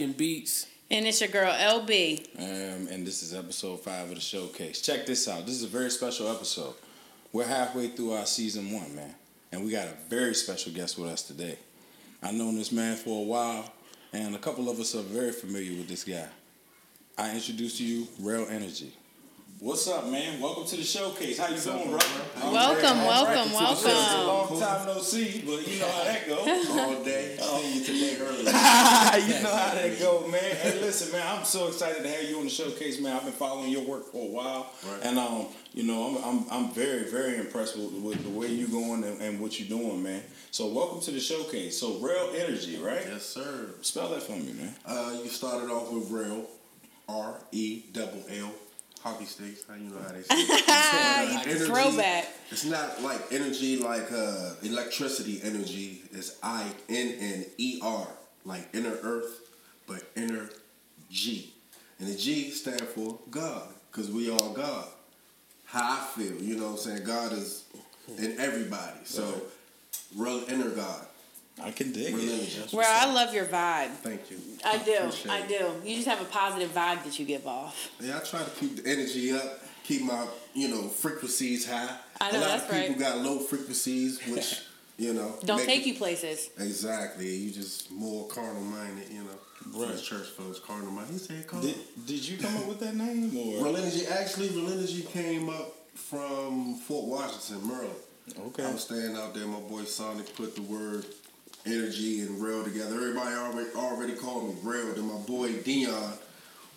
man beats. And it's your girl LB. Um, and this is episode five of the showcase. Check this out. This is a very special episode. We're halfway through our season one, man. And we got a very special guest with us today. I've known this man for a while, and a couple of us are very familiar with this guy. I introduce to you RellinnerG. What's up, man? Welcome to the showcase. How you doing, bro? Welcome, welcome, It's a welcome. long time no see, but you know how that go. all day. See you today early. you know how that go, man. Hey, listen, man, I'm so excited to have you on the showcase, man. I've been following your work for a while, Right. and um, you know, I'm I'm, I'm very very impressed with, with the way you're going and, and what you're doing, man. So welcome to the showcase. So RellinnerG, right? Yes, sir. Spell that for me, man. Uh, you started off with real, R E double L, hockey sticks. How you know how they say it? Energy. Throwback. It's not like energy, like uh, electricity energy. It's I N N E R, like inner earth, but inner G. And the G stand for God, because we all God. How I feel, you know what I'm saying? God is in everybody. So, real inner God. I can dig Real it. energy. Where I love your vibe. Thank you. I do. appreciate I it. do. You just have a positive vibe that you give off. Yeah, I try to keep the energy up, keep my you know frequencies high. I know, a lot that's of people right. got low frequencies, which you know Don't make take it- you places. exactly. You just more carnal minded, you know. Right. Right. church folks, carnal minded. He said carnal. Did, did you come up with that name or? Real energy. Actually, real energy came up from Fort Washington, Maryland. Okay. I was staying out there. My boy Sonic put the word energy and Rell together. Everybody already already called me Rell. Then my boy Dion,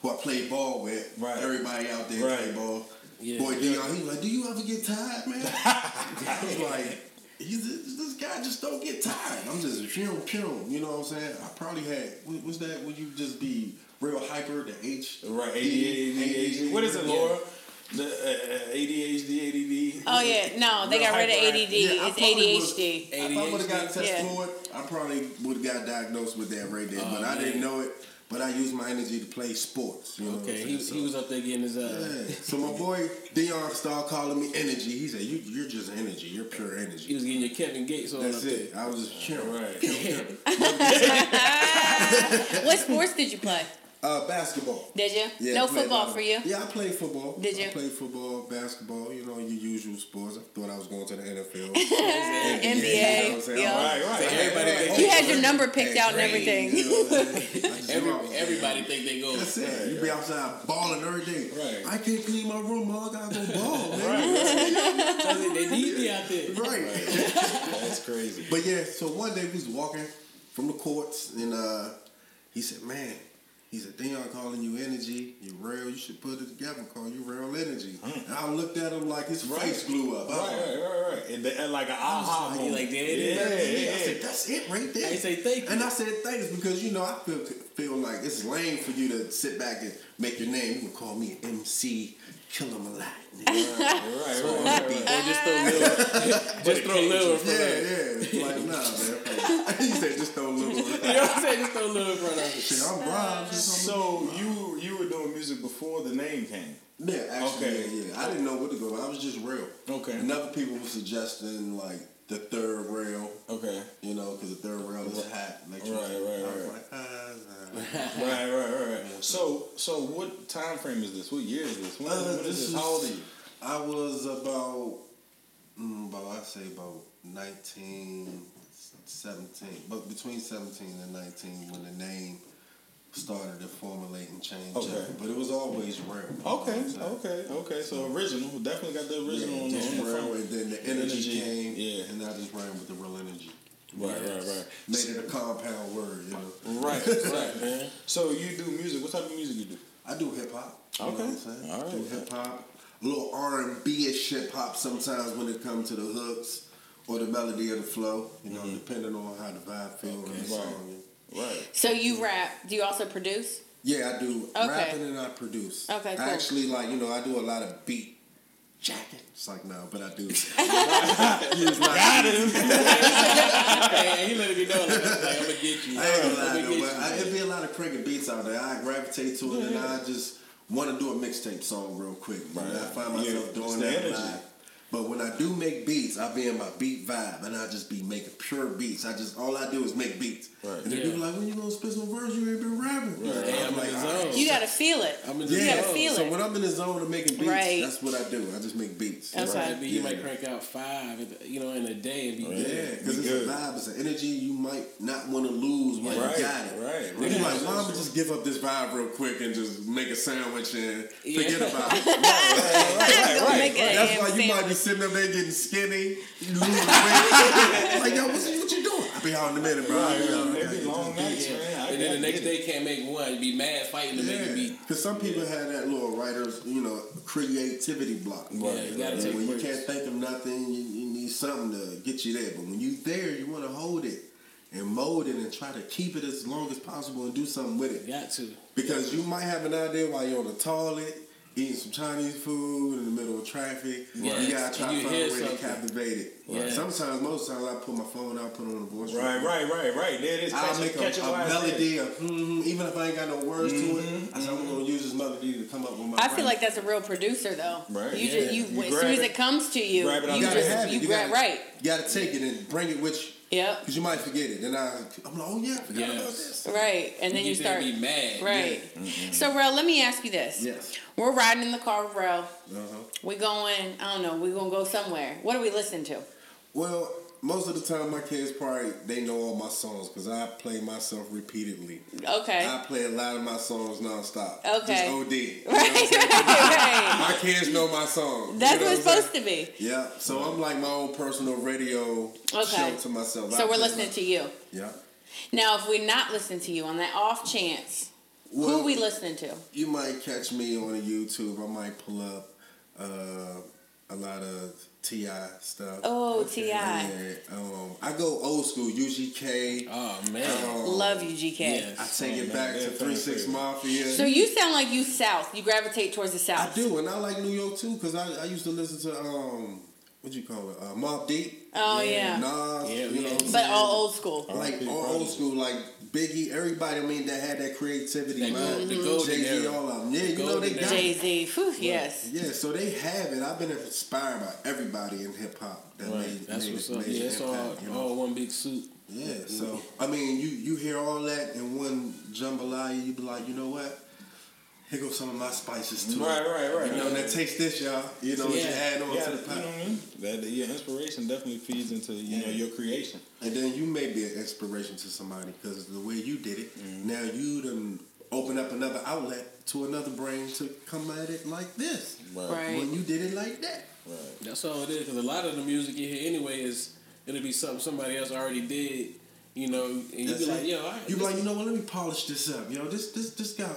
who I played ball with. Right. Everybody out there Right. play ball. Yeah. Boy Dion, he was like, "Do you ever get tired, man?" I was like. He's this guy just don't get tired. I'm just pum pum. You know what I'm saying? I probably had what was that? Would you just be real hyper? The H Right, ADHD, ADHD. What is it, Laura? The uh, uh, ADHD, ADD. Oh yeah, no, they got rid of hyperactive. ADD. Yeah, I it's probably ADHD. If I would have got tested Yeah. for it, I probably would have got diagnosed with that right there. but I man. didn't know it. But I used my energy to play sports. You know Okay, he, I'm he was up there getting his uh, Yeah. So my boy Dion started calling me energy. He said, you, "You're just energy. You're pure energy." he was getting your Kevin Gates on That's up there. it. I was just chill. Right. What sports did you play? Uh, basketball. Did you? Yeah, no I played a football for you. Yeah, I played football. Did you? I played football, basketball. You know your usual sports. I thought I was going to the NFL. NBA. You know what I'm saying? yeah. Right, right. everybody right, You had your number picked out and everything. You know what I'm saying? I just Every, knew I was- everybody think they go. That's it. You be outside balling every day. Right. I can't clean my room. All I gotta go ball, man. Right. they need me out there. Right. That's crazy. But yeah, so one day we was walking from the courts, and uh, he said, "Man." He said, Dion calling you energy, you real, you should put it together and call you real energy. Hmm. And I looked at him like his face blew up. Right, right, right, right. And, the, and like an aha like, moment. like, there it yeah, is. yeah, I said, that's it right there. I say thank you. And I said thanks because you know I feel feel like it's lame for you to sit back and make your name. You can call me MC Killer Malak. Right, right, right, right. Or just throw little, just throw little Yeah, front of it. yeah. Like nah, man. he said just throw a little. You know what I'm saying? Just throw a little in front of it. Shit, I'm Rob. So you you were doing music before the name came. Yeah, actually, Okay. yeah, yeah. I didn't know what to go. with. I was just real. Okay. And other people were suggesting like the third rail, Okay. you know, because the third rail is hat. Like, Right, right, I right. like, ah, nah. Right, right, right, right. So so what time frame is this? What year is this? When, Uh, when is this this? How old are you? I was about, mm, about I'd say about 19, 17, but between 17 and 19 when the name started to formulate and change. Okay. up. But it was always real. you know what Okay, okay, okay. So original, definitely got the original on the, just on the real, front. and then the energy, Energy, came, yeah. and I just ran with the real energy. Right, right, right. Made it a compound word, you know. Right, right, man. So you do music. What type of music you do? I do hip hop. You Okay. know I'm saying? All right. Do hip hop. A little R and B ish hip hop sometimes when it comes to the hooks or the melody or the flow. You know, depending on how the vibe feels on the Mm-hmm. Right. song. Right. So you rap. Do you also produce? Yeah, I do Okay. rapping and I produce. Okay, cool. I actually like you know I do a lot of beat jacking. It's like no, but I do. Got him. Hey, he let me know. Like, like, I'm gonna get you. I ain't gonna I'm lie gonna though, get but you. I, it'd be a lot of cranking beats out there. I gravitate to it, and I just want to do a mixtape song real quick. Right. And I find myself it's doing the that energy. live. But when I do make beats, I be in my beat vibe, and I just be making pure beats. I just all I do is make beats. Right. And then Yeah. people like, when you gonna spit some verse? You ain't been rapping. Right. Hey, I'm in like, the zone. right. You gotta feel it. I'm in You the gotta zone. feel so it. when I'm in the zone of making beats, Right. that's what I do. I just make beats. Okay. So maybe you Yeah. might crank out five, you know, in a day and be Yeah, good. because it's good. a vibe, it's an energy you might not want to lose when Right, you got it. right, Then you're right. like, why don't I just give up this vibe real quick and just make a sandwich and Yeah. forget about it? Make a That's why you might be sandwich. Sitting up there getting skinny, you losing weight. like, yo, what, you- what you doing? I'll be out in a minute, bro. Right, I'll be out right. in a long nights, man. And then the get next it. day can't make one. You be mad fighting to make a Yeah, beat. because some people have that little writer's, you know, creativity block. Yeah, you gotta And take when you can't think of nothing, you, you need something to get you there. But when you there, you want to hold it and mold it and try to keep it as long as possible and do something with it. Got to. Because you might have an idea while you're on the toilet, eating some Chinese food in the middle of traffic. Yeah. You gotta try to find a way to something. captivate it. Yeah. Sometimes, most times, I put my phone out, put it on the voice. Right, recorder. right, right, right. There it is. I'll make a, a while it's there. melody, of, mm, even if I ain't got no words to it. I said, I'm gonna use this melody to come up with my. I feel like that's a real producer though. Right. You Yeah. just you, You as grab soon as it, it comes to you, grab it you the you just it. you, You grab gotta- right. You gotta take it and bring it with you. Yep. Because you might forget it. And I, I'm like, oh yeah, I forgot about this. Right. And then you, get there start and be mad. Right. So Rel, let me ask you this. Yes. We're riding in the car with Rel. Uh-huh. We going, I don't know, we're gonna go somewhere. What are we listening to? Well, most of the time, my kids probably they know all my songs because I play myself repeatedly. Okay. I play a lot of my songs nonstop. Okay. Just OD. You know right, what I'm saying? right, right. My kids know my songs. That's you know what it's supposed to be. Yeah. So I'm like my own personal radio Okay. show to myself. I So we're listening my- to you. Yeah. Now, if we're not listening to you on that off chance, who Well, are we listening to? You might catch me on YouTube. I might pull up uh, a lot of Ti stuff. Oh, Ti. Yeah, um, I go old school UGK. Oh man. Um, Love you, GK. Yes. I take Oh, it man, back they're to Three Six favorite. Mafia. So you sound like you South. You gravitate towards the South. I do, and I like New York too, because I, I used to listen to um, what you call it, uh, Mobb Deep, Oh yeah. Nas, Yeah, you know, what I'm But saying? all old school. like all old school, like Biggie, everybody. I mean, that had that creativity, That man. gold- the golden Jay Z, era. all of them. Yeah, you know they got Jay it. Z. Whew, yes. Yeah, so they have it. I've been inspired by everybody in hip hop that Right. made, That's made, what's it- up. made Yeah, it's all, impact, you know? all one big suit. Yeah, so mm-hmm. I mean, you you hear all that in one jambalaya, you be like, you know what? Here goes some of my spices too. Right, right, right. You know, now taste this, y'all. You know, what you Yeah. add on Yeah, to you the know pot. what I mean? That your inspiration definitely feeds into you know your creation. And then you may be an inspiration to somebody because the way you did it. Mm-hmm. Now you done open up another outlet to another brain to come at it like this. Right. When you did it like that. Right. That's all it is. Because a lot of the music you hear anyway is it'll be something somebody else already did. You know, and you That's be like, yo, all right, you be like, you know what? Let me polish this up. You know, this this this got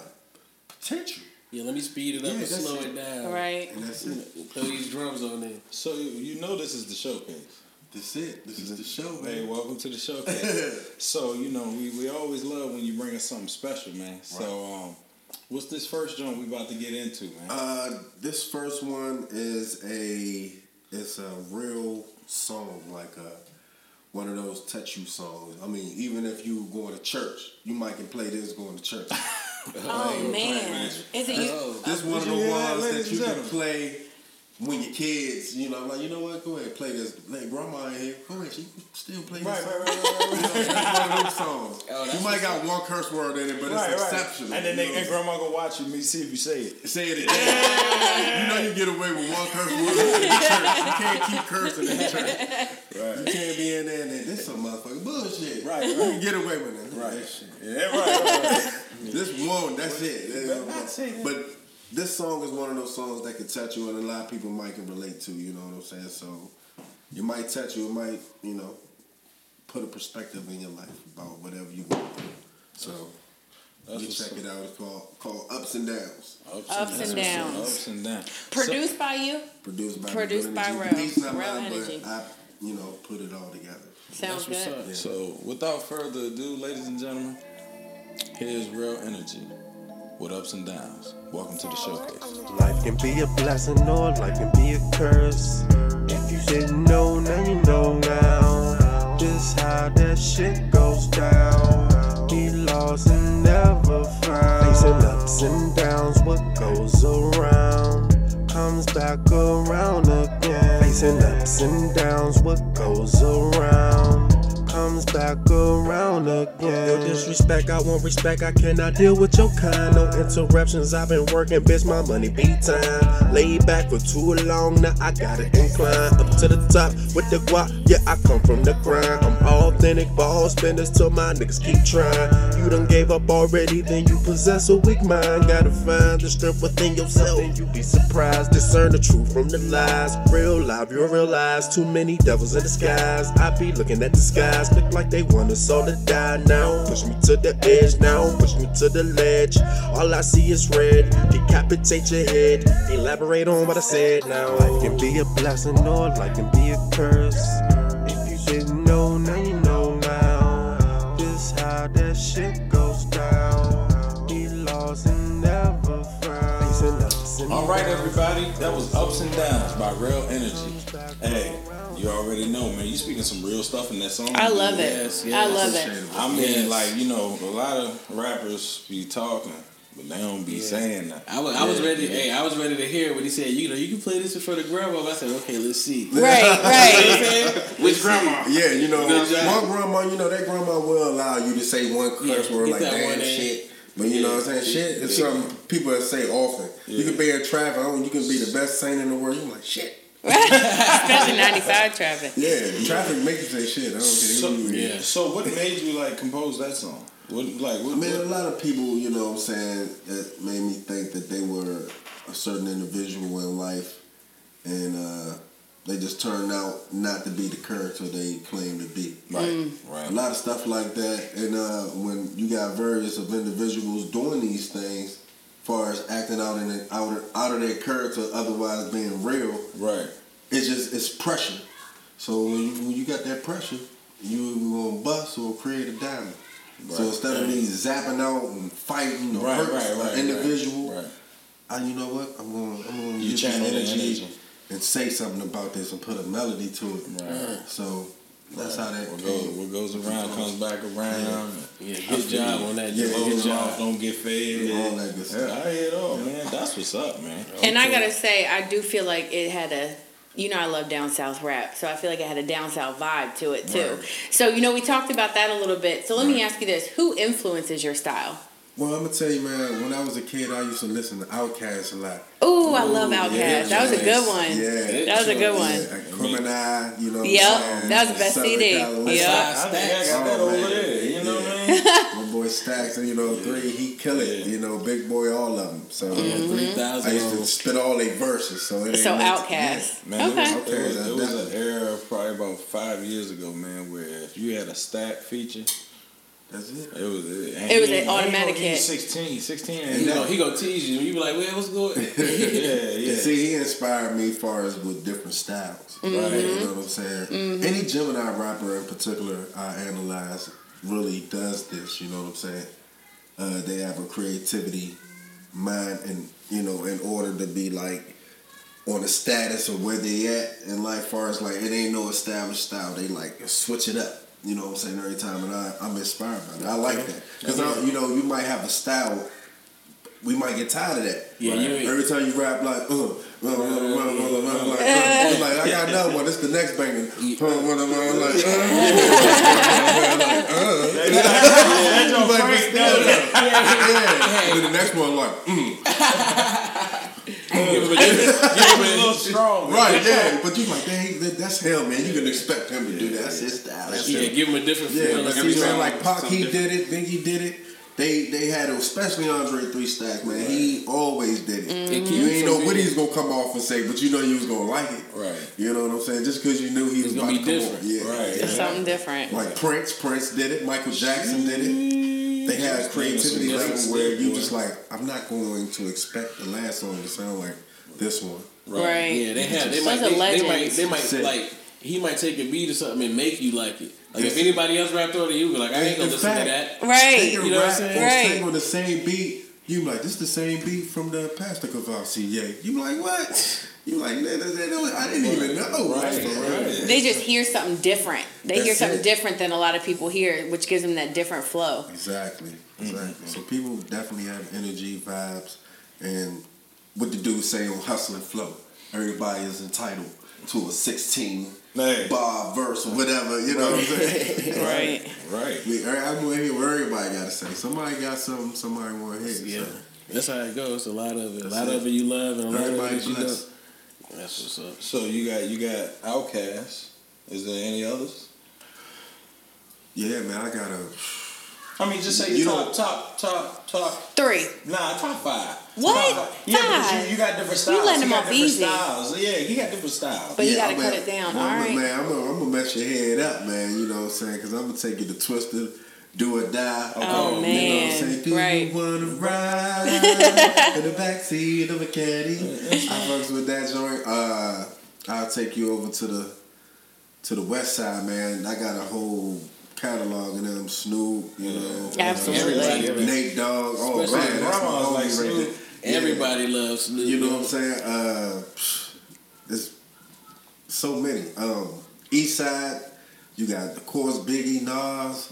potential. yeah, let me speed it up Yeah, and slow it. it down. Right. And that's You it. Throw these drums on there. So you know this is the showcase. This it. This is the show, man. Hey, welcome to the showcase. so you know we, we always love when you bring us something special, man. So um, what's this first joint we about to get into, man? Uh, this first one is a it's a real song, like a one of those touch you songs. I mean, even if you going to church, you might can play this going to church. Oh man. Is it you? Oh, This one of the you that, ones that you can play when your kids, you know, I'm like, you know what, go ahead, play this. Like grandma in here, go ahead, she still play this. right, song. right, right, right, right, You know, one of those songs. Oh, you might got one curse word in it, but right, it's right. exceptional. And then they, know and grandma gonna watch you, me see if you say it. Say it again. you know you get away with one curse word in the church. You can't keep cursing in the church. Right. You can't be in there and then this some motherfucking bullshit. Right, You can get away with it. Right. Yeah, right, right, right. This one, that's it. better not say that. But this song is one of those songs that can touch you and a lot of people might can relate to, you know what I'm saying? So it might touch you, it might, you know, put a perspective in your life about whatever you go through. So That's you check it out. It's called called Ups and Downs. Ups and downs. Ups and downs. Produced by you? Produced by Produced by Real. The beat's not Real mine, Energy. but I, you know, put it all together. Sounds good. Yeah. So without further ado, ladies and gentlemen, here's Real Energy with ups and downs. Welcome to the showcase. Life can be a blessing or life can be a curse. If you didn't know, now you know now. Just how that shit goes down. Be lost and never found. Facing ups and downs, what goes around comes back around again. Facing ups and downs, what goes around comes back around again. No disrespect, I want respect. I cannot deal with your kind. No interruptions. I've been working, bitch. My money be time. Laid back for too long, now I gotta incline up to the top with the guap. Yeah, I come from the grind. I'm authentic, ball spenders till my niggas keep trying. You done gave up already, then you possess a weak mind. Gotta find the strength within yourself, and you be surprised. Discern the truth from the lies. Real life, you realize too many devils in disguise. I be looking at the skies, look like they want us all to die now. Push me to the edge now, push me to the ledge. All I see is red, decapitate your head. Elaborate on what I said now. Life can be a blessing or life can be a curse. If you didn't know, now you know now. This how that shit goes down. Be lost and never found. Facing ups and All right, everybody. That was Ups and Downs by Real Energy. Hey, you already know, man. You speaking some real stuff in that song. I love it. Yes, I yes. love it. I mean, Yes. like you know, a lot of rappers be talking, but they don't be saying that. I was, I was ready. yeah. Hey, I was ready to hear when he said, "You know, you can play this in front of grandma." I said, "Okay, let's see." Right, right. Which grandma? Yeah, you know, Good job. one grandma, you know, that grandma will allow you to say one curse Yeah, word like damn one shit. But you know what I'm saying? Shit is something people that say often. You can be in traffic, you can be the best saint in the world. You're like, shit. Especially 95 traffic. Yeah, traffic makes you say shit. I don't care So, who yeah. so what made you like compose that song? What like what? I mean, a lot of people, you know what I'm saying, that made me think that they were a certain individual in life and uh, they just turned out not to be the character they claim to be. right, right. A lot of stuff like that. And uh, when you got various of individuals doing these things, far as acting out in the, out, of, out of their character, otherwise being real, Right. it's just it's pressure. So when you, when you got that pressure, you gonna bust or create a diamond. So Right. instead of these zapping out and fighting or Right, hurt right, an individual, Right. I, you know what? I'm gonna I'm gonna You use channel energy energy. and say something about this and put a melody to it. Right. So that's how that What goes, what goes around comes back around. Yeah, good job on that. Yeah, Yeah, good good Close job. mouth don't get fed. All that good Yeah, stuff. I hear it all, man. That's what's up, man. And I gotta say, I do feel like it had a, you know, I love down south rap, so I feel like it had a down south vibe to it too. Right. So you know, we talked about that a little bit. So let me ask you this: Who influences your style? Well, I'm gonna tell you, man. When I was a kid, I used to listen to Outkast a lot. Ooh, I love Outkast. yeah, that was a good one. Yeah. That was a good one. Yeah, Criminal, you know. what I'm Yep, saying? that was the best Southern CD. California. Yep. I think I got that Oh, over there. You know Yeah. what I mean? My boy Stacks, and you know, three, he kill it. Yeah. You know, big boy, all of them. So mm-hmm. Three I used to spit all their verses. So, it So Outkast. Man, okay. it was, Okay, it was, it was an era probably about five years ago, man, where if you had a stat feature, That's it. it was it, and It was he an automatic he ain't hit. 16, 16, He and gonna, he gonna tease you. You be like, "Well, what's going?" yeah, yeah. see, he inspired me as far as with different styles. Right. You know what I'm saying? Any Gemini rapper in particular I analyze really does this, you know what I'm saying? Uh, they have a creativity mind and you know, in order to be like on the status of where they at in life far as like it ain't no established style. They like switch it up. You know what I'm saying every time, and I, I'm inspired by that. I like that because you know you might have a style, we might get tired of that. Yeah, you Every time you rap like, uh, uh, uh, uh, uh, uh, uh, like, uh, it's like I got another one. This the next banger. Uh, uh, uh, uh, like, uh, like, but still, yeah. And then the next one like, mm. Give him a different- give him a little strong. right, yeah. But you like, dang, that- that's him, man. You can expect him to do that. That's his style. That's Yeah, him. give him a different Yeah, feel. but every see, man, like Pac, he Something did it. Biggie did it. They they had, especially Andre Three Stacks, man. He always did it. It keep You ain't know what he's gonna come off and say, but you know you was gonna like it. Right. You know what I'm saying? Just because you knew he was It's about gonna to be come on. different. Yeah. Right. It's something different. Like Prince, Prince did it. Michael Jackson did it. They had a creativity Yeah, level some where you boy. just like, I'm not going to expect the last song to sound like this one. Right. Yeah, they have. They might. are They, they might. They might Sick. like. He might take a beat or something and make you like it. Like if anybody else rapped on it, you be like, I ain't gonna In listen fact- to that. Right. You know what I'm saying? or Right. sing on the same beat. You be like, this the same beat from the Pastor Caval CA. You be like, what? You like, nah, I didn't even know. Right, right. They just hear something different. They hear something it. different than a lot of people hear, which gives them that different flow. Exactly, mm-hmm. exactly. So people definitely have energy, vibes, and what the dude say on hustle and flow. everybody is entitled to a 16 Hey. bar verse or whatever. You know what I'm saying? Right. Right. I mean, I want to hear what everybody got to say. Somebody got something. Somebody want to hear. Yeah, So. that's how it goes. A lot of it. A lot it. of it you love, and a lot Everybody of it you blessed. don't. That's what's up. So you got you got Outkast. Is there any others? Yeah, man, I got a. I mean, just say You top, know- top, top, top. Three. Nah, top five. What? Top five. Yeah, because Five? you, you got different styles. You letting him got off different easy. styles. Yeah, he got different styles. But you gotta I'm cut a- it down. I'm All a- right. Man, I'm gonna I'm gonna mess your head up, man. You know what I'm saying? Because I'm gonna take you to Twista, do or die. Oh, You know what I'm saying? Do Right. you wanna ride in the backseat of a caddy? I fucks with that joint. Uh, I'll take you over to the to the west side, man. I got a whole catalog of them. Snoop, you know. Absolutely. Everybody, Nate Dogg. Oh Especially man, that's my grandmas homie like right Snoop. there. Yeah. Everybody loves Snoop. You know what I'm saying? Uh, there's so many. Um, East Side, you got of course Biggie, Nas.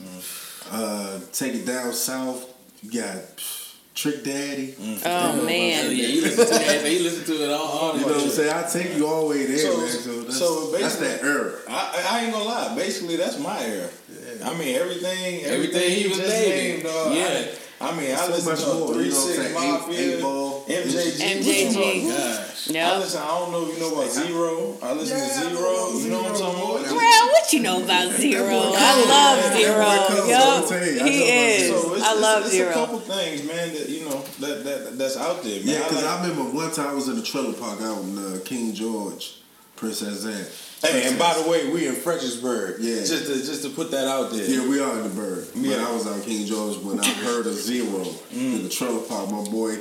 Uh, take it down south. You got Trick Daddy. Oh Yeah, man. he listen to it. He listen to it all. all You know what I'm saying? I take you all the way there, So- man. So that's, so that's basically- that era. I, I ain't gonna lie. Basically, that's my era. I mean, everything, everything, Everything he he was just naming. named, dog. Yeah. I, I mean, I So listen much to more, Three you know I'm Six saying? Eight- Mafia, Eight Ball, MJG. MJG. Gosh. I listen. I don't know if you know about Z-Ro. I listen Yeah, to Z-Ro. You know what I'm talking about? Well, what you know about Z-Ro? I love Z-Ro. I'll Yup. I He is. Z-Ro. So it's, I love it's Z-Ro. a couple things, man. That you know that, that that's out there, man. Yeah, because I I, remember one time I was in the trailer park out in uh, King George, Princess Anne. Hey, and by the way, we in Fredericksburg. Yeah. Just to just to put that out there. Yeah, we are in the bird. But Yeah. I was out King George when I heard a Z-Ro in the trailer park. My boy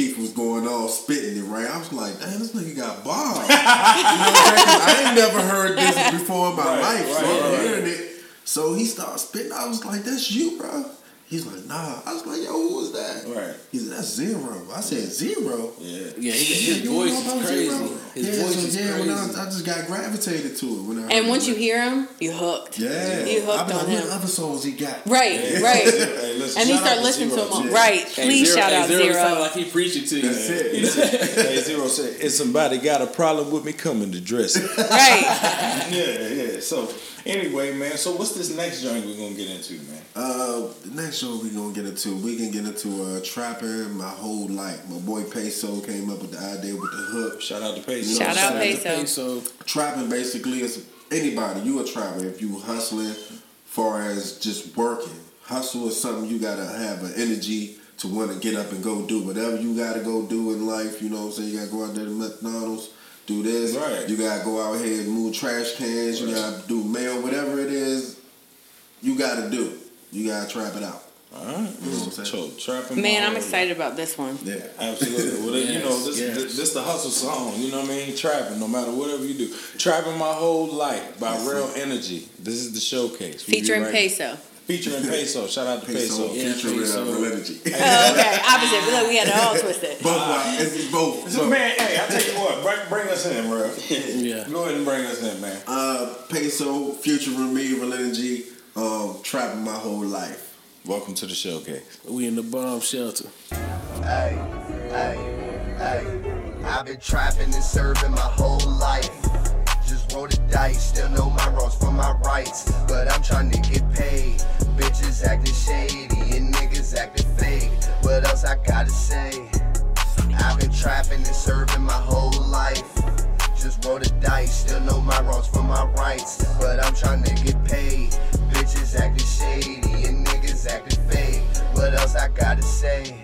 Keith was going all spitting it, right? I was like, damn, this nigga got bars. you know what I'm saying? 'Cause I ain't never heard this before in my Right, life. so right, I'm hearing it. So he started spitting. I was like, that's you, bro. He's like, nah. I was like, yo, who was that? Right. He said, that's Z-Ro. I said, Z-Ro? Yeah. Yeah, he, his voice is crazy. Z-Ro? His yeah, voice so is yeah, crazy. when I, I just got gravitated to it. When I And once it. you hear him, you hooked. yeah, You hooked I be on like, him. what other songs he got? Right, right. Hey, listen, And he shout start out listening to him. too. Right. Hey, Please Z-Ro- shout hey, out Z-Ro. Z-Ro. sound like he preaching to you. That's it. hey, Z-Ro said, if somebody got a problem with me, come in the dressing. Right. yeah, yeah. So, anyway, man, so what's this next joint we're going to get into, man? Uh, the next show we're gonna get into, we can get into uh, trapping my whole life. My boy Peso came up with the idea with the hook. Shout out to Pace. Shout out Peso. Peso. Trapping basically is anybody. You a trapper if you hustling, far as just working. Hustle is something you gotta have an energy to want to get up and go do whatever you gotta go do in life. You know what I'm saying? You gotta go out there to McDonald's, do this. Right. You gotta go out here and move trash cans. You gotta do mail, whatever it is. You gotta do. You gotta trap it out. All right. You know I'm saying? Trapping Man, I'm excited about this one. Yeah. Absolutely. Well, you know, this, Yes, this, this the hustle song. You know what I mean? Trapping, no matter whatever you do. Trapping my whole life by That's Real it. Energy. This is the showcase. We be Featuring right- Peso. Featuring Peso. Shout out to Peso, Peso. Yeah, featuring Peso. uh, RellinnerG. Oh, okay. Opposite. Look, we had it all twisted. both, uh, it's both. So, both. man, hey, I tell you what, bring, bring us in, bro. Yeah. Go ahead and bring us in, man. Uh, Peso, featuring me, RellinnerG, um, trapping my whole life. Welcome to the showcase. We in the bomb shelter. Hey, hey, hey. I've been trapping and serving my whole life. Roll the dice, still know my wrongs from my rights. But I'm trying to get paid. Bitches acting shady and niggas acting fake. What else I gotta say? I've been trapping and serving my whole life. Just roll the dice, still know my wrongs from my rights. But I'm trying to get paid. Bitches acting shady and niggas acting fake. What else I gotta say?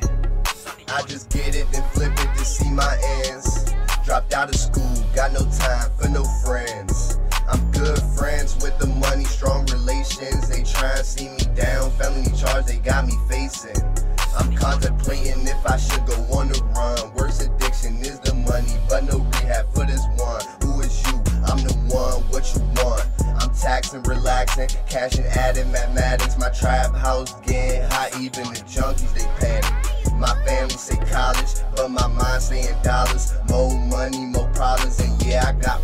I just get it and flip it to see my ends. Dropped out of school, got no time for no friends. I'm good friends with the money, strong relations. They try and see me down, felony charge they got me facing. I'm contemplating if I should go on the run. Worst addiction is the money, but no rehab for this one. Who is you? I'm the one, what you want? I'm taxing, relaxing, cashing, adding mathematics. My trap house getting hot, even the junkies they panic. My family say college, but my mind saying dollars. More money, more problems, and yeah, I got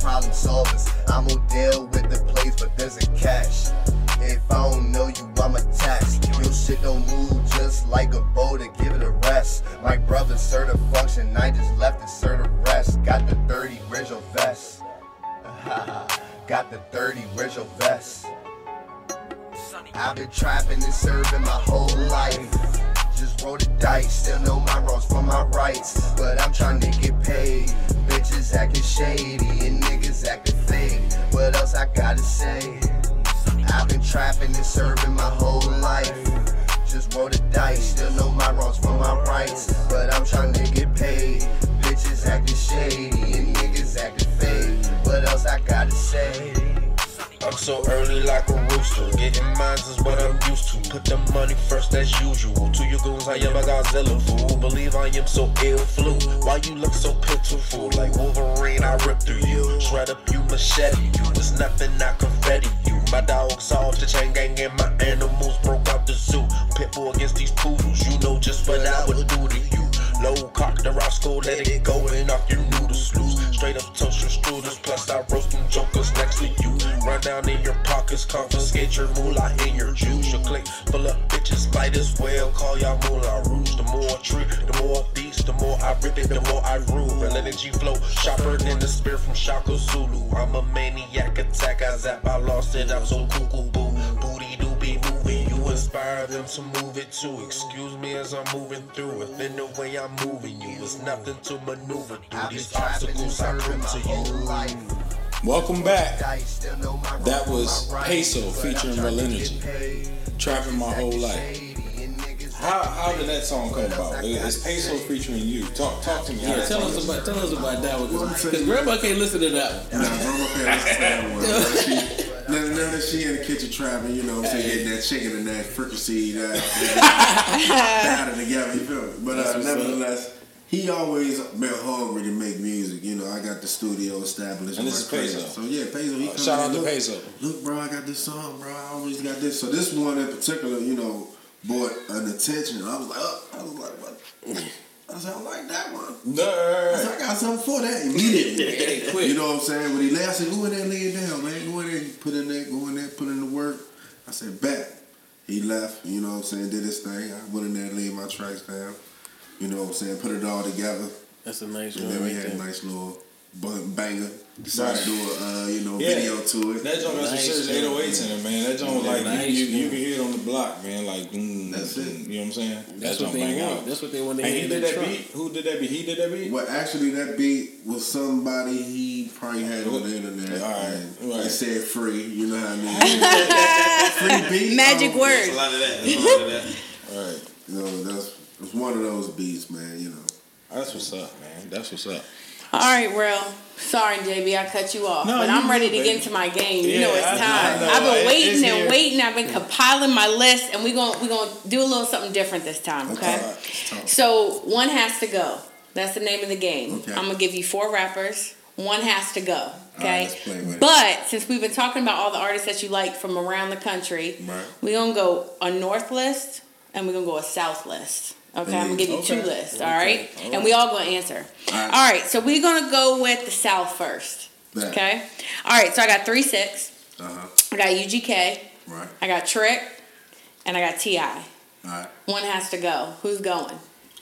rip it, the more I rule. Real energy flow, sharper than the spear from Shaka Zulu. I'm a maniac attack, I zap, I lost it, I'm so cuckoo boo. Booty do be moving, you inspire them to move it too. Excuse me as I'm moving through. Within the way I'm moving you, it's nothing to maneuver through. These obstacles I bring to you. life. Welcome back. That was. Peso featuring Real Energy. Trapping my whole life. Shady and niggas How how did that song come about? It's Peso featuring you. Talk talk to me. Yeah, tell us about tell us about that one because grandma can't listen to that one. Nah, grandma can't listen to that one. Now that she- Now now that she in the kitchen trapping, you know what I'm saying, getting that chicken and that fricassee, that batter together, you feel me? But uh, That's up. nevertheless, he always been hungry to make music. You know, I got the studio established. And this is crib. Peso. So yeah, Peso. He Uh, come shout out to look, Peso. Look, bro, I got this song, bro. I always got this. So this one in particular, you know, brought an attention. I was like, oh, I was like, what? I said, I like that one. I said, I got something for that immediately. Quick. You know what I'm saying? When he left, I said, go in there, lay it down, man. Go in there, put in there, go in there, put in the work. I said, back. He left, you know what I'm saying, did his thing. I went in there, laid my tracks down. You know what I'm saying? Put it all together. That's a nice And then we had a nice little bun- banger. Decided Right. to do a, uh, you know, Yeah. video to it. That joint got some Nice, serious yeah. 808s in it, man. That joint was like Nice, you, you, you can hear it on the block, man. Like mm, That's it. You know what I'm saying? That's that what they want. out. That's what they want to And he did that truck. beat. Who did that beat? He did that beat. Well, actually, that beat was somebody he probably had on the internet. All right, and right. It said free. You know what I mean? free beat. Magic um, word. a lot of that. A lot of that. All right. You know, that's it's one of those beats, man. You know. That's what's up, man. That's what's up. All right, real. Sorry, JB, I cut you off, No, but you I'm ready to get into my game. You Yeah, know it's I, time. I. I've been waiting and here. waiting. I've been compiling my list, and we're gonna we're gonna do a little something different this time. Okay. Okay. Let's. So one has to go. That's the name of the game. Okay. I'm gonna give you four rappers. One has to go. Okay. let's play with it. but since we've been talking about all the artists that you like from around the country, Right. we're gonna go a north list and we're gonna go a south list. Okay, I'm gonna give you two lists, all Okay. right? All And we all gonna answer. All right. All right, so we're gonna go with the south first. Bet. Okay. All right, so I got three six. Uh huh. I got UGK. Right. I got Trick, and I got Ti. All right. One has to go. Who's going?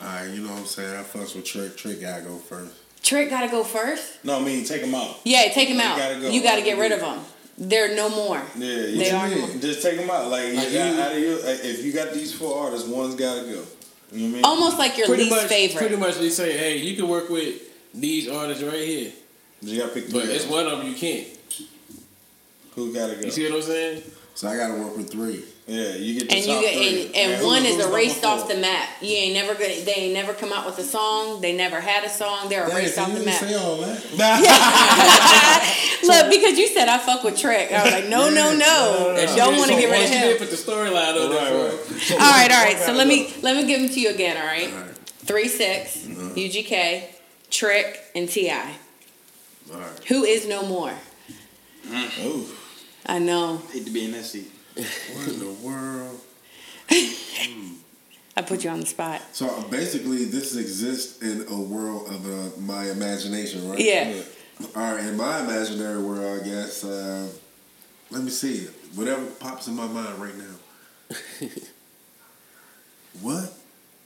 All right. You know what I'm saying? I fucks with Trick. Trick gotta go first. Trick gotta go first. No, I mean take him out. Yeah, take him They out. gotta go. You gotta get rid of them. They're no more. Yeah, They you are no more. just take them out. Like, Like you you- out of your, like, if you got these four artists, one's got to go. You know I mean? Almost like your Pretty least much, favorite. pretty much they say, hey, you can work with these artists right here, you got to pick but it's one of them you can't. Who got to go? You see what I'm saying? So I gotta work with three. Yeah, you get the and you get three. and, and who- one who's is number erased off the map. You ain't never gonna. They ain't never come out with a song. They never had a song. They're erased off the map. all that. Look, because you said I fuck with Trick. I was like, no, no, no. And she Don't want to so get rid once of She him. did put the storyline on Right, there. right. All right, all right. One So let me let me give them to you again. All right. All right. Three six, UGK, Trick, and Ti. All right. Who is no more? Ooh. I know. Hate to be in that seat. What in the world? I put you on the spot. So basically, this exists in a world of uh, my imagination, right? Yeah. All right. In my imaginary world, I guess. Uh, let me see. Whatever pops in my mind right now. what?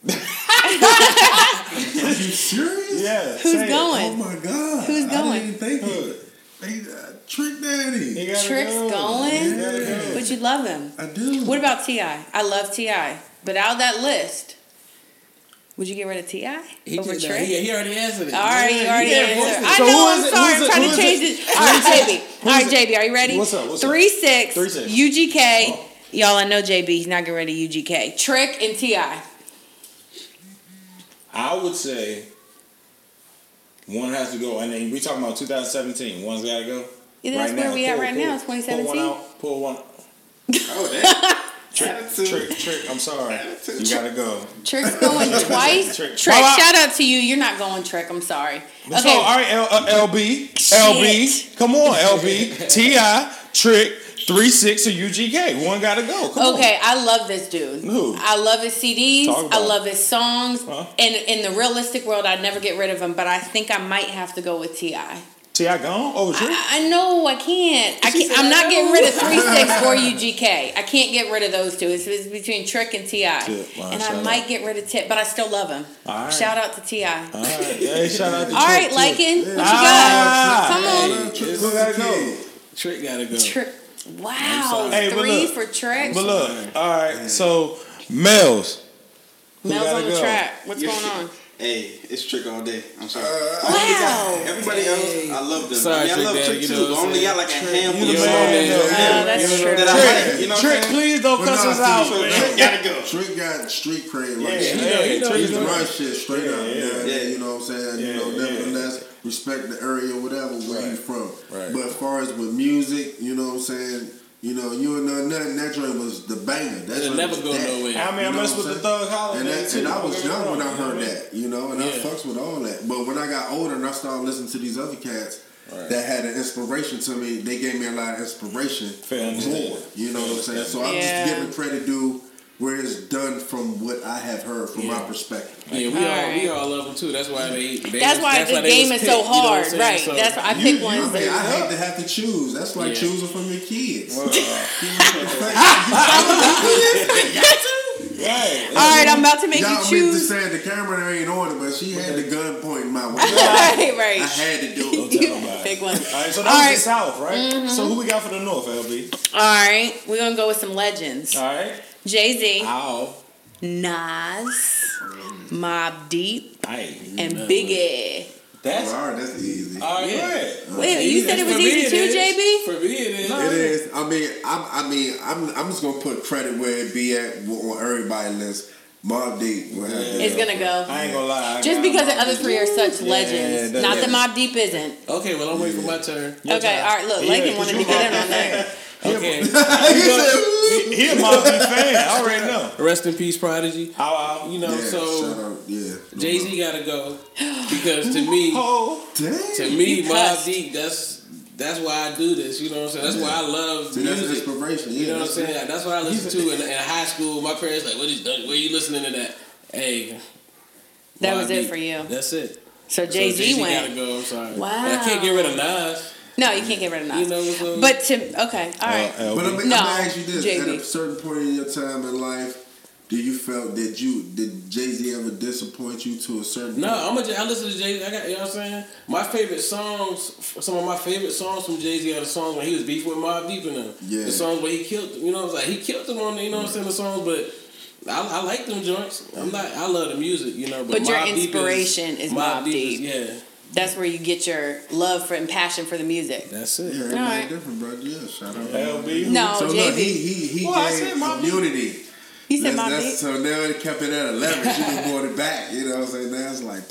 Are you serious? Yeah. Who's say it. going? Oh my god. Who's I going? didn't even think of it. Hey, uh, Trick Daddy. He gotta Trick's go. going, He gotta but you love him. I do. What about Ti? I love Ti, but out of that list, would you get rid of Ti He, over did that. Trick? he, he already answered it. All right, you already Yeah, answered. I So know. I'm sorry. I'm trying to change it? All right, JB. All right, JB. Are you ready? What's up? What's up? Three six. Three six. UGK. Y'all, I know JB. He's not getting rid of UGK. Trick and Ti. I would say one has to go, and then we talking about 2017. One's got to go. Yeah, that's where we at right now, it's Pull one 2017. out. Pull one. Oh, that. Attitude. Trick, trick. I'm sorry. You gotta go. Trick's going twice. Trick. Trick, Bye-bye. shout out to you. You're not going Trick. I'm sorry. So, Okay. all right, L, uh, LB, LB, come on, LB, Ti, Trick, three six or UGK. One gotta go. Come Okay, I love this dude. Who? I love his CDs. Talk about I it. love his songs. Huh? And in the realistic world, I'd never get rid of him, but I think I might have to go with Ti. I. Ti gone over Trick. I know I can't. I can't I'm not getting rid of three six or UGK. I can't get rid of those two. It's, it's between Trick and Ti, Tip. Wow, and I might out. get rid of Tip, but I still love him. All right. Shout out to Ti. All right, hey, shout out to All right, Trick, too. Lycan, what you Ah, got? Come on. hey, Trick who gotta go? Trick gotta go. Trick. Wow, Hey, three look, for Trick. But look, all right, so Mel's. who on the go? track. What's Yeah. going on? Hey, it's trick all day. I'm sorry. Uh, wow. Everybody else, I love them. Sorry, I, mean, I love Trick Trick Daddy, you too. know I'm only got saying? like a handful You of songs man, that, though. Oh, that's true. that I like. You know Trick, please don't But cuss us see, out, Trick- Gotta go. Trick got street cred like Yeah, shit. yeah, he know, He's he the right shit straight up. Yeah, Yeah, yeah. You know what I'm saying? Yeah, you know, yeah. nevertheless, respect the area, whatever, where Right. you from. Right. But as far as with music, you know what I'm saying? You know, you and know nothing. That joint was the banger. That It'll never was go that. nowhere. I mean, I You know mess what with I'm the? Thug Holiday And, that, too. and I was young when I wrong, you know heard what I mean? that, you know, and I Yeah. fucks with all that. But when I got older and I started listening to these other cats Right. that had an inspiration to me, they gave me a lot of inspiration Fair more. You know what I'm saying? So I'm Yeah. just giving credit due where it's done from what I have heard from my Yeah. perspective. Yeah, we all, Alright. we all love them too. That's why they. they That's was- why the they game was is so picked, you know hard, right? So- That's why I You- pick you- ones I, mean. I hate to have to choose. That's like Yeah. choosing from your kids. Uh, right. All right, I'm about to make Y'all you meant to choose. say the camera ain't on it, but she had the gun pointing my way. right, right. I had to do Don't it. tell nobody. Pick one. All right, so All that was right. the South, right? So mm-hmm. who we got for the North, LB? All right, we're gonna go with some legends. All right. Jay Z, Ow. Nas, Mobb Deep, Hey. and Biggie. That's hard. that's easy. all right. Yeah. Wait, you said it was easy it too, is. JB? For me, it is. It is. I mean, I'm. I mean, I'm. I'm just gonna put credit where it be at on everybody's list. Mobb Deep will have to It's gonna go. I ain't gonna lie. I Just because the other three are such Yeah, legends. that- Not yeah. that Mobb Deep isn't. Okay, well I'm waiting for my turn. Okay, all right, look, Yeah, Lakin 'cause wanted to get in on that. Okay, He, he a Mobb Deep fan. I already know. rest in peace, Prodigy. Ow, ow. You know, Yeah, so. Yeah. Jay Z gotta go because to me, Oh. To me, You Mob. Deep. That's that's why I do this. You know what I'm saying? That's why I love See, that's music. inspiration. Yeah, You know what I'm that's- saying? That's what I listen to in, in high school. My parents like, what is where you listening to that? Hey, That Mobb was it for you. That's it. So So Jay Z Jay-Z went. gotta go. I'm sorry. Wow. And I can't get rid of Nas. No, you can't get rid of Nas. You know, so- but to okay, all right. Uh, But I LB. mean, No, I'm gonna ask you this: JB. at a certain point in your time in life, do you felt that you did Jay Z ever disappoint you to a certain? No, point? I'm a, I listen to Jay Z. I got, you know what I'm saying? My favorite songs, some of my favorite songs from Jay Z are the songs when he was beefing with Mobb Deep in them. Yeah. The songs where he killed, you know, it's like he killed them on, you know what I'm saying, the songs, but I, I like them joints. I'm not, I love the music, you know, but, But your Mobb Deep inspiration is Mobb Deep. yeah, That's where you get your love for and passion for the music. that's it. Yeah, everybody Alright. different, bro. Yeah, shout out. LB. No, So JB. look, he he he Well, I gave said Mobb Deep. community. he said That's- Mob that's- So now it kept it at eleven. You done brought it back. You know what I'm saying? Now it's like,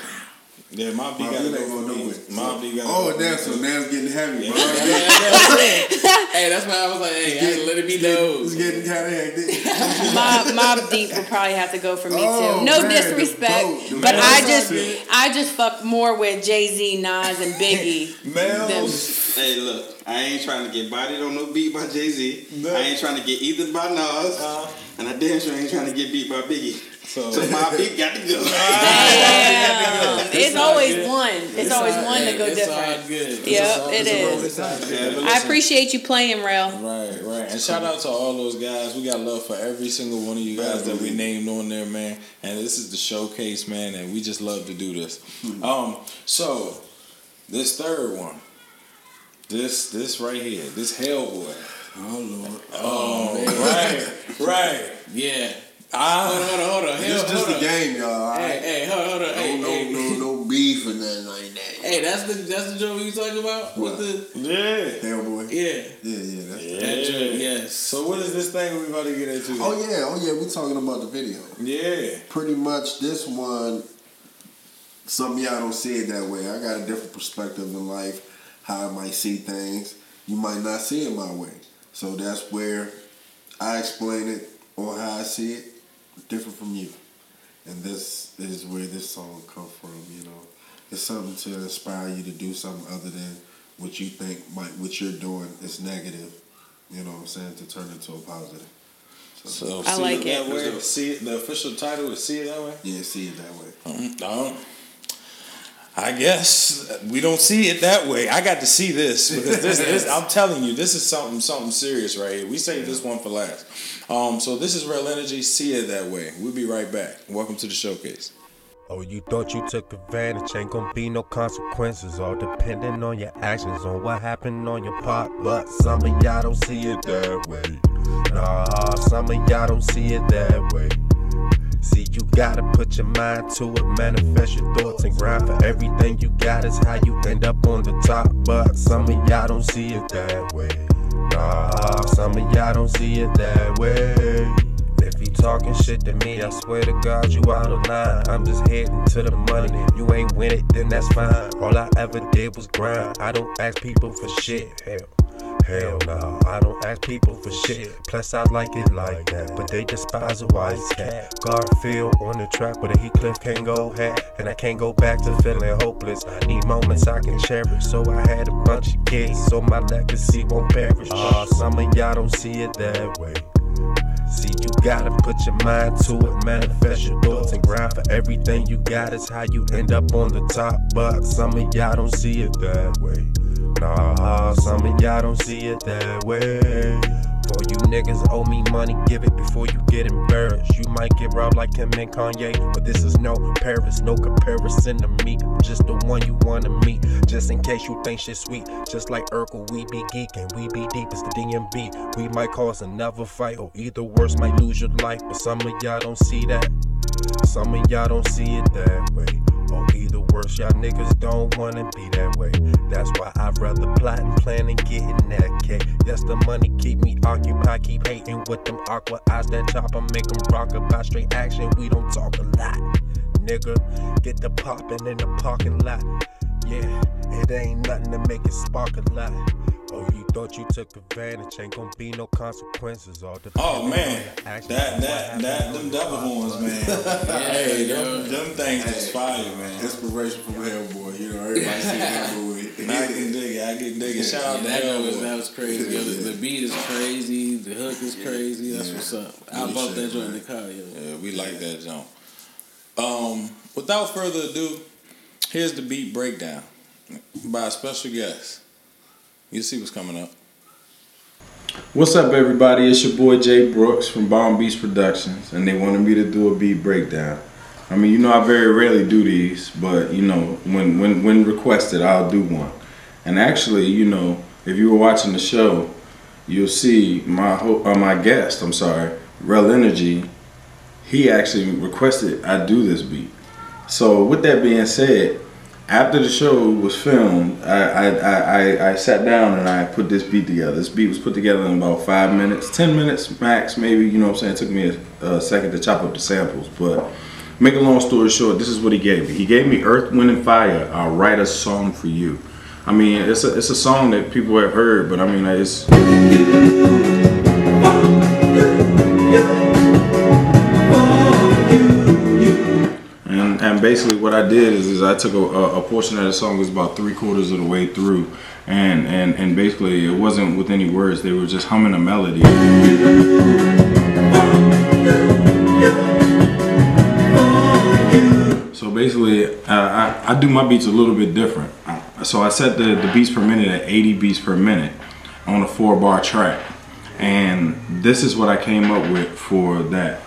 Yeah, Mobb Deep Mobb gotta Deep go ain't for going me. nowhere. Mobb Deep gotta oh, go damn. So me. now it's getting heavy, bro. hey, that's why I was like, hey, I had to let it be those. It's known. getting kind of hectic. Mob, Mobb Deep would probably have to go for me Oh, too. No man, the disrespect, boat, the but. I just I just fuck more with Jay Z, Nas, and Biggie. Mel's. Hey, look, I ain't trying to get bodied on no beat by Jay Z. No. I ain't trying to get either by Nas, Uh. and I damn sure ain't trying to get beat by Biggie. So, So my beat got to go. Damn. It's always good. one. It's, always all- one hey, to go it's different. all good. Yep, it is. Yeah, I appreciate you playing, Rel. Right, right. And shout out to all those guys. We got love for every single one of you guys that we named on there, man. And this is the showcase, man, and we just love to do this. Um, so this third one, this this right here, this Hellboy. Oh Lord. Oh, man. right, right. Yeah. Ah. Hold on, hold on, hold on. It's Hell, just hold a on. game, y'all. all Hey, right? hey, hold on, hold on. No, Hey, no, hey. no, no beef or nothing like that. Hey, that's the that's the joint you talking about What? with the yeah. Hellboy. yeah. Yeah, yeah. That's, That joke, yes. So what is this thing we about to get into? Oh yeah, oh yeah. We're talking about the video. yeah. Pretty much this one. Some of y'all don't see it that way. I got a different perspective in life, how I might see things. You might not see it my way. So that's where I explain it on how I see it, different from you. And this is where this song come from. You know, it's something to inspire you to do something other than what you think might what you're doing is negative. You know what I'm saying? To turn into a positive. So I see like that it. way. See it. The official title is "See It That Way." Yeah, see it that way. Um, I guess we don't see it that way. I got to see this because this, this I'm telling you, this is something something serious right here. We saved this one for last. Um, so this is RellinnerG. See it that way. We'll be right back. Welcome to the showcase. Oh, you thought you took advantage, ain't gonna be no consequences, all depending on your actions, on what happened on your part. But some of y'all don't see it that way. Nah, some of y'all don't see it that way. Gotta put your mind to it, manifest your thoughts and grind for everything you got is how you end up on the top. But some of y'all don't see it that way. Nah, some of y'all don't see it that way. If you talking shit to me, I swear to God, you out of line. I'm just heading to the money. You ain't win it, then that's fine. All I ever did was grind. I don't ask people for shit. Hell. Hell no, I don't ask people for shit. Plus, I like it like that, but they despise a wise cat. Garfield on the track, but a Heathcliff can't go hat. And I can't go back to feeling hopeless. I need moments I can cherish. So I had a bunch of kids, so my legacy won't perish. Ah, some of y'all don't see it that way. See, you gotta put your mind to it, manifest your thoughts and grind for everything you got is how you end up on the top. But some of y'all don't see it that way. Nah, some of y'all don't see it that way. For you niggas owe me money, give it before you get embarrassed. You might get robbed like Kim and Kanye, but this is no Paris, no comparison to me. Just the one you wanna meet, just in case you think shit sweet. Just like Urkel, we be geeking, we be deep as the DMV. We might cause another fight, or either worse, might lose your life. But some of y'all don't see that. Some of y'all don't see it that way. Or either worse, y'all niggas don't wanna be that way. That's why I'd rather plot and plan and get in that cake. Yes, the money keep me occupied, keep hating with them awkward eyes that chop and make them rock about straight action. We don't talk a lot, nigga. Get the poppin' in the parking lot. Yeah, it ain't nothing to make it spark a lot. Oh, you thought you took advantage, ain't gonna be no consequences. All depending Oh man, on the actions that that that them the devil horns, man. hey, them, them things is fire, man. Inspiration from Hellboy. You know, everybody see that movie. I can dig it. I can dig it. Shout out to that, joint was, that was crazy. Yo, the, the beat is crazy. The hook is crazy. That's what's up. I Really bumped that shit, joint in the car, yo. Yeah, we like that jump. Um, without further ado, here's the beat breakdown by a special guest. You see what's coming up. What's up, everybody? It's your boy Jay Brooks from Bomb Beast Productions, and they wanted me to do a beat breakdown. I mean, you know, I very rarely do these, but you know, when when when requested, I'll do one. And actually, you know, if you were watching the show, you'll see my ho- uh, my guest. I'm sorry, RellinnerG. He actually requested I do this beat. So with that being said, after the show was filmed, I, I, I, I, sat down and I put this beat together. This beat was put together in about five minutes, ten minutes max, maybe. You know what I'm saying? It took me a, a second to chop up the samples, but make a long story short, this is what he gave me. He gave me Earth, Wind, and Fire. I'll write a song for you. I mean, it's a it's a song that people have heard, but I mean, it's basically what I did is, is I took a, a, portion of the song was about three quarters of the way through and, and, and basically it wasn't with any words they were just humming a melody So basically, uh, I, I do my beats a little bit different. So I set the, the beats per minute at 80 beats per minute on a four bar track. And this is what I came up with for that.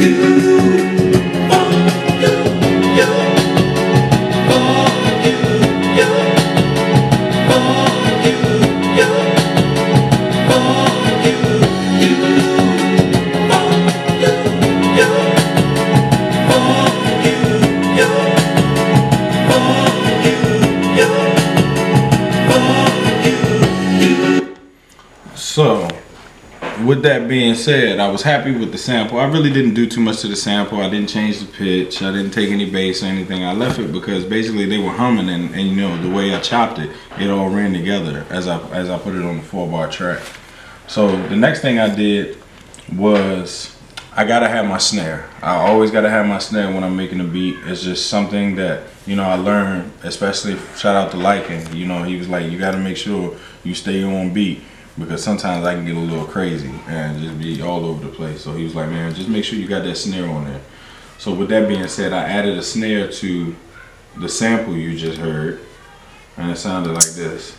So, with that being said, I was happy with the sample. I really didn't do too much to the sample. I didn't change the pitch. I didn't take any bass or anything. I left it because basically they were humming, and, and you know the way I chopped it, it all ran together as I as I put it on the four bar track. So the next thing I did was I gotta have my snare. I always gotta have my snare when I'm making a beat. It's just something that you know I learned, especially shout out to Lycan. You know he was like, you gotta make sure you stay on beat because sometimes I can get a little crazy and just be all over the place. So he was like, man, just make sure you got that snare on there. So with that being said, I added a snare to the sample you just heard, and it sounded like this,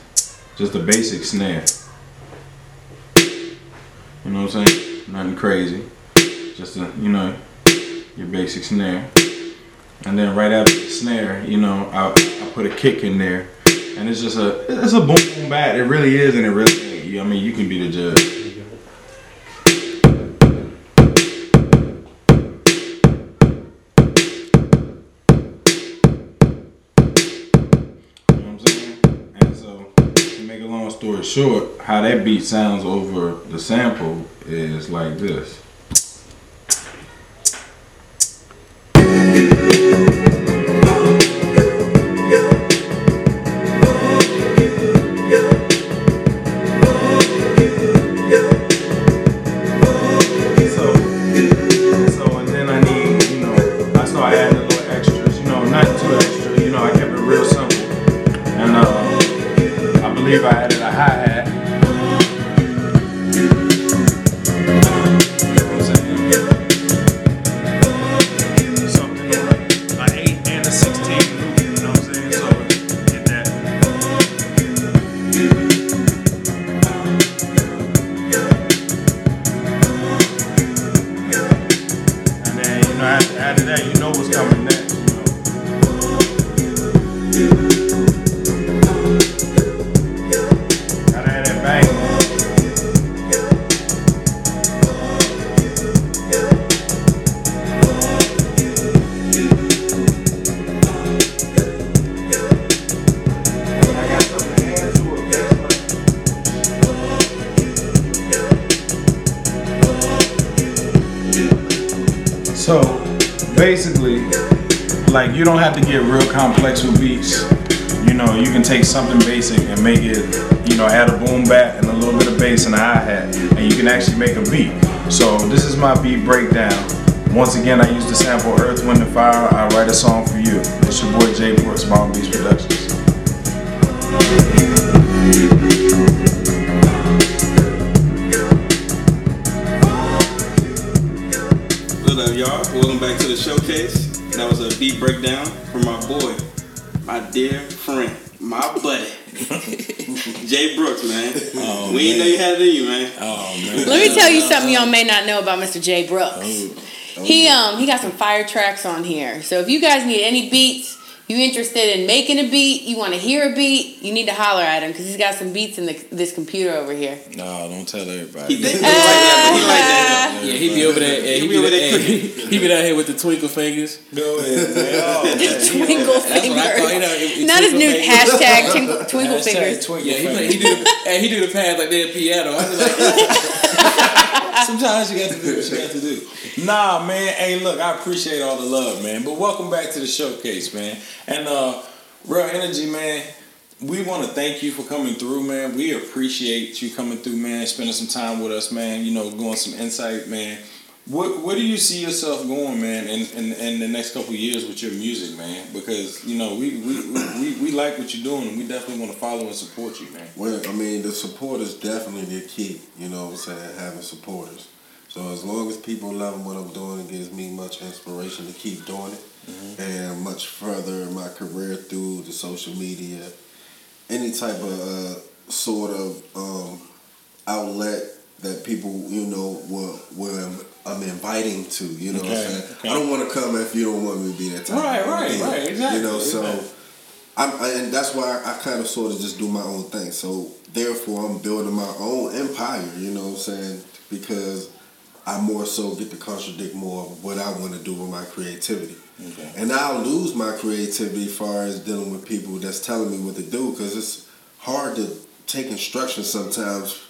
just a basic snare. You know what I'm saying? Nothing crazy. Just a, you know, your basic snare. And then right after the snare, you know, I, I put a kick in there. And it's just a, it's a boom boom bat. It really is and it really. You- I mean, you can be the judge. You know what I'm saying? And so, to make a long story short, how that beat sounds over the sample is like this. You don't have to get real complex with beats. You know, you can take something basic and make it, you know, add a boom bat and a little bit of bass and a hi hat, and you can actually make a beat. So this is my beat breakdown. Once again, I use the sample Earth, Wind, and Fire. I write a song for you. It's your boy Jay Brooks, Mountain Beats Productions. That was a beat breakdown from my boy, my dear friend, my buddy, Jay Brooks, man. Oh, we ain't know you had it in you, man. Oh man. Let me tell you something y'all may not know about Mr. Jay Brooks. He um he got some fire tracks on here. So if you guys need any beats, you interested in making a beat, you want to hear a beat, you need to holler at him because he's got some beats in the, this computer over here. No, don't tell everybody. He like that, he like. Yeah, he be over there. Yeah, he, He be, be over there. there He, he be down here with the twinkle fingers. Go ahead, man. Oh. Twinkle That's what call. You fingers. know, it- it- Not his new fingers. hashtag twinkle, twinkle Hashtag fingers. twinkle Yeah, he, play, he do and he do the pads like they're a piano. Sometimes you got to do what you got to do. Nah, man. Hey, look, I appreciate all the love, man. But welcome back to the showcase, man. And uh, RellinnerG, man. We want to thank you for coming through, man. We appreciate you coming through, man. Spending some time with us, man. You know, going some insight, man. What Where do you see yourself going, man, in, in, in the next couple years with your music, man? Because you know we we, we, we, we like what you're doing, and we definitely want to follow and support you, man. Well, I mean, the support is definitely the key. You know what I'm saying? Having supporters. So as long as people love what I'm doing, it gives me much inspiration to keep doing it, and much further my career through the social media, any type of uh, sort of um, outlet that people you know will will I'm, I'm inviting to. You know, what I'm saying okay. I don't want to come if you don't want me to be that type. Right, right, right, exactly, You know, so. exactly. I'm, I, and that's why I, kind of sort of just do my own thing. So therefore, I'm building my own empire. You know what I'm saying? Because I more so get to contradict more of what I want to do with my creativity. Okay. And I'll lose my creativity as far as dealing with people that's telling me what to do because it's hard to take instructions sometimes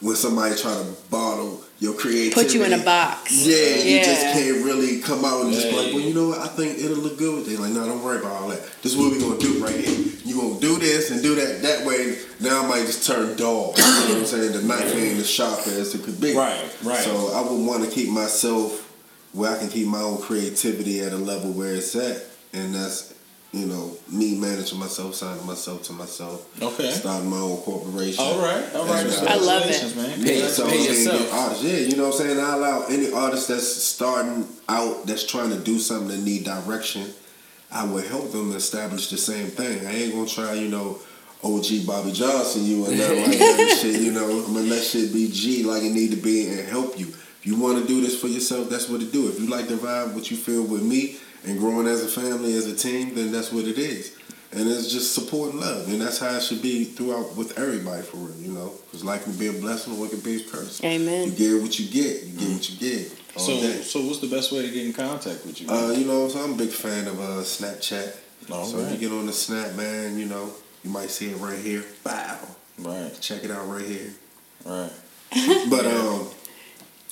when somebody try to bottle your creativity. Put you in a box. Yeah, you just can't really come out and just be like, well, you know what? I think it'll look good with it. Like, no, don't worry about all that. This is what we're gonna do right here. You gonna do this and do that. That way, now I might just turn dull. You know what I'm saying? The knife ain't as sharp as it could be. Right, right. So I would want to keep myself where I can keep my own creativity at a level where it's at, and that's you know me managing myself, signing myself to myself, Okay. starting my own corporation. All right, all right. I love it. Man. Pay- yeah, so pay yourself. artists, yeah, you know what I'm saying. I allow any artist that's starting out, that's trying to do something that need direction. I would help them establish the same thing. I ain't gonna try, you know, OG Bobby Johnson, you and nothing like that shit. You know, I'm gonna let shit be G like it need to be and help you. If you want to do this for yourself, that's what it do. If you like the vibe, what you feel with me, and growing as a family, as a team, then that's what it is. And it's just support and love, and that's how it should be throughout with everybody for real. You know, because life can be a blessing or it can be a curse. Amen. You get what you get. You get what you get. So, day. so what's the best way to get in contact with you? Uh, you know, so I'm a big fan of uh, Snapchat. All so if right. you get on the Snap, man, you know, you might see it right here. Bow. right, Check it out right here. right. But um,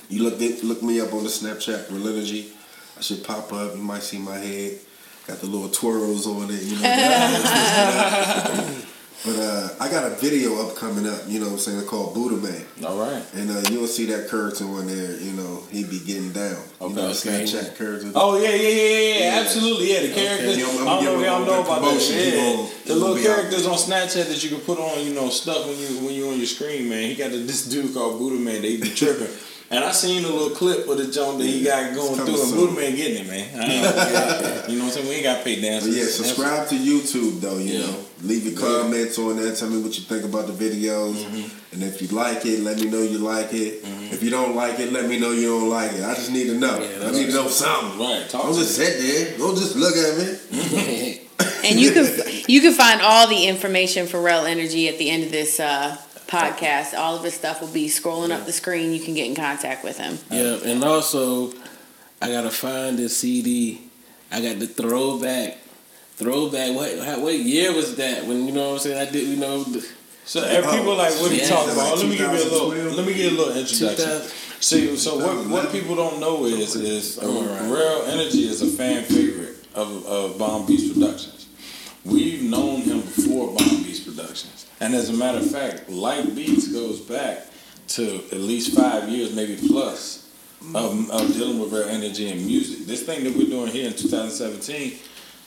you look look me up on the Snapchat, RellinnerG. I should pop up. You might see my head. Got the little twirls on it. You know. but uh, I got a video up coming up. You know what I'm saying? Called Buddha Man. All right. And uh, you'll see that curtain one there. You know, he be getting down. Okay, you know, okay. Snapchat curtain. Oh yeah, yeah, yeah, yeah, yeah. Absolutely. Yeah, the characters. Okay, I'm- I'm don't know if y'all know about that. Yeah, gonna- the little out characters on Snapchat that you can put on, you know, stuff when you when you on your screen, man. He got this dude called Buddha Man. They be tripping. And I seen a little clip of the jump that he got going through, and coming Buddha. Man getting it, man. I ain't yeah. You know what I'm saying? We ain't got paid But dancers. yeah, subscribe to YouTube though. You Yeah. know, leave your comments on there. Tell me what you think about the videos, Mm-hmm. and if you like it, let me know you like it. If you don't like it, let me know you don't like it. I just need to know. Yeah, I need to know something. Right, talk Don't to just sit there. Don't just look at me. And you can you can find all the information for RellinnerG at the end of this uh, podcast. All of his stuff will be scrolling up the screen. You can get in contact with him. Yeah, and also I gotta find this CD. I got the throwback, throwback. What how- what year was that? When you know what I'm saying? I did you know the So if Oh, people like what he yeah. talking about, Like let me give you a little 2012? let me give you a little introduction. See, so what what people don't know is is right. RellinnerG is a fan favorite of of Bomb Beast Productions. We've known him before Bomb Beast Productions, and as a matter of fact, Light Beats goes back to at least five years, maybe plus, of, of dealing with RellinnerG and music. This thing that we're doing here in 2017.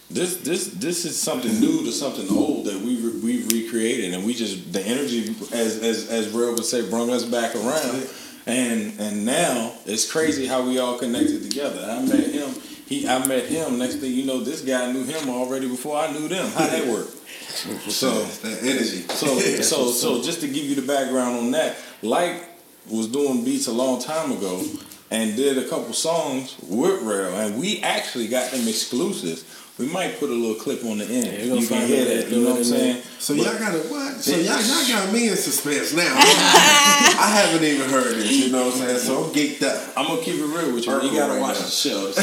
This this this is something new to something old that we re, we recreated, and we just the energy as as as Rell would say, brought us back around, and and now it's crazy how we all connected together. I met him, he I met him. Next thing you know, this guy knew him already before I knew them. How that work? So that energy. so so so just to give you the background on that, Light was doing beats a long time ago and did a couple songs with Rell, and we actually got them exclusives. We might put a little clip on the end. Yeah, you gonna can hear that. You know what I'm saying? So But- y'all got to what? So y'all, y'all got me in suspense now. I haven't even heard this. You know what I'm saying? So I'm geeked up. I'm gonna keep it real with you. Urkel You gotta right watch now. the show.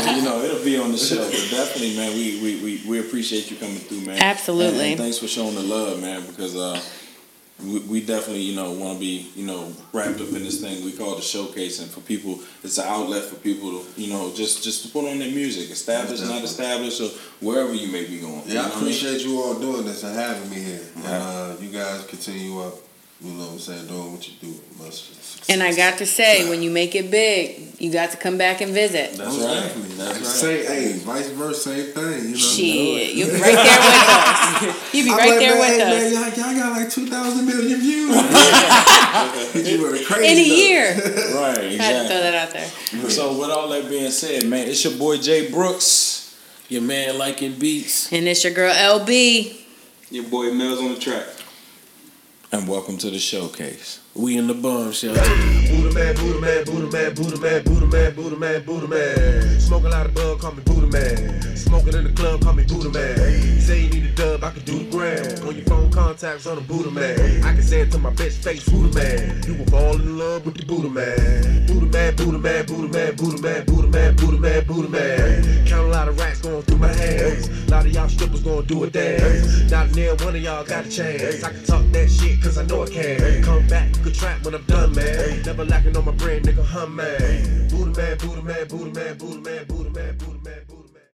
So, you know, it'll be on the show. But definitely, man, we, we, we, we appreciate you coming through, man. Absolutely. And, and thanks for showing the love, man, because uh, we, we definitely, you know, want to be, you know, wrapped up in this thing we call the showcase, and for people, it's an outlet for people to, you know, just just to put on their music, established, not established, or wherever you may be going. You Yeah, know I what mean? appreciate you all doing this and having me here. And uh, you guys continue up You know what I'm saying? Doing what you do. Must And I got to say, when you make it big, you got to come back and visit. That's right. That's right. Say, hey, vice versa, same thing. You know. Shit, you'll be right there with us. You'll be I'm right like, there man, with hey, us. Man, y'all, y'all got like 2,000 million views. you were crazy. In a though. year. Right, I had to throw that out there. So with all that being said, man, it's your boy Jay Brooks. Your man liking beats. And it's your girl LB. Your boy Mel's on the track. And welcome to the showcase. We in the bomb shelter. Buddha man, Buddha man, Buddha man, Buddha man, Buddha man, Buddha man, Buddha man. Smoke a lot of bug, call me Buddha man. Smoking in the club, call me Buddha man. Say you need a dub, I can do the gram. On your phone contacts on the Buddha man. I can say it to my bitch face, Buddha man. You will fall in love with the Buddha man. Buddha man, Buddha man, Buddha man, Buddha man, Buddha man, Buddha man, Buddha man. Count a lot of racks going through my hands. A lot of y'all strippers gonna do a dance. Not near one of y'all got a chance. I can talk that shit cause I know I can. Come back, trap when I'm done, man. Never lacking on my brain, nigga, hum, man. Buddha man, Buddha man, Buddha man, Buddha man, Buddha man, Buddha man, Buddha man.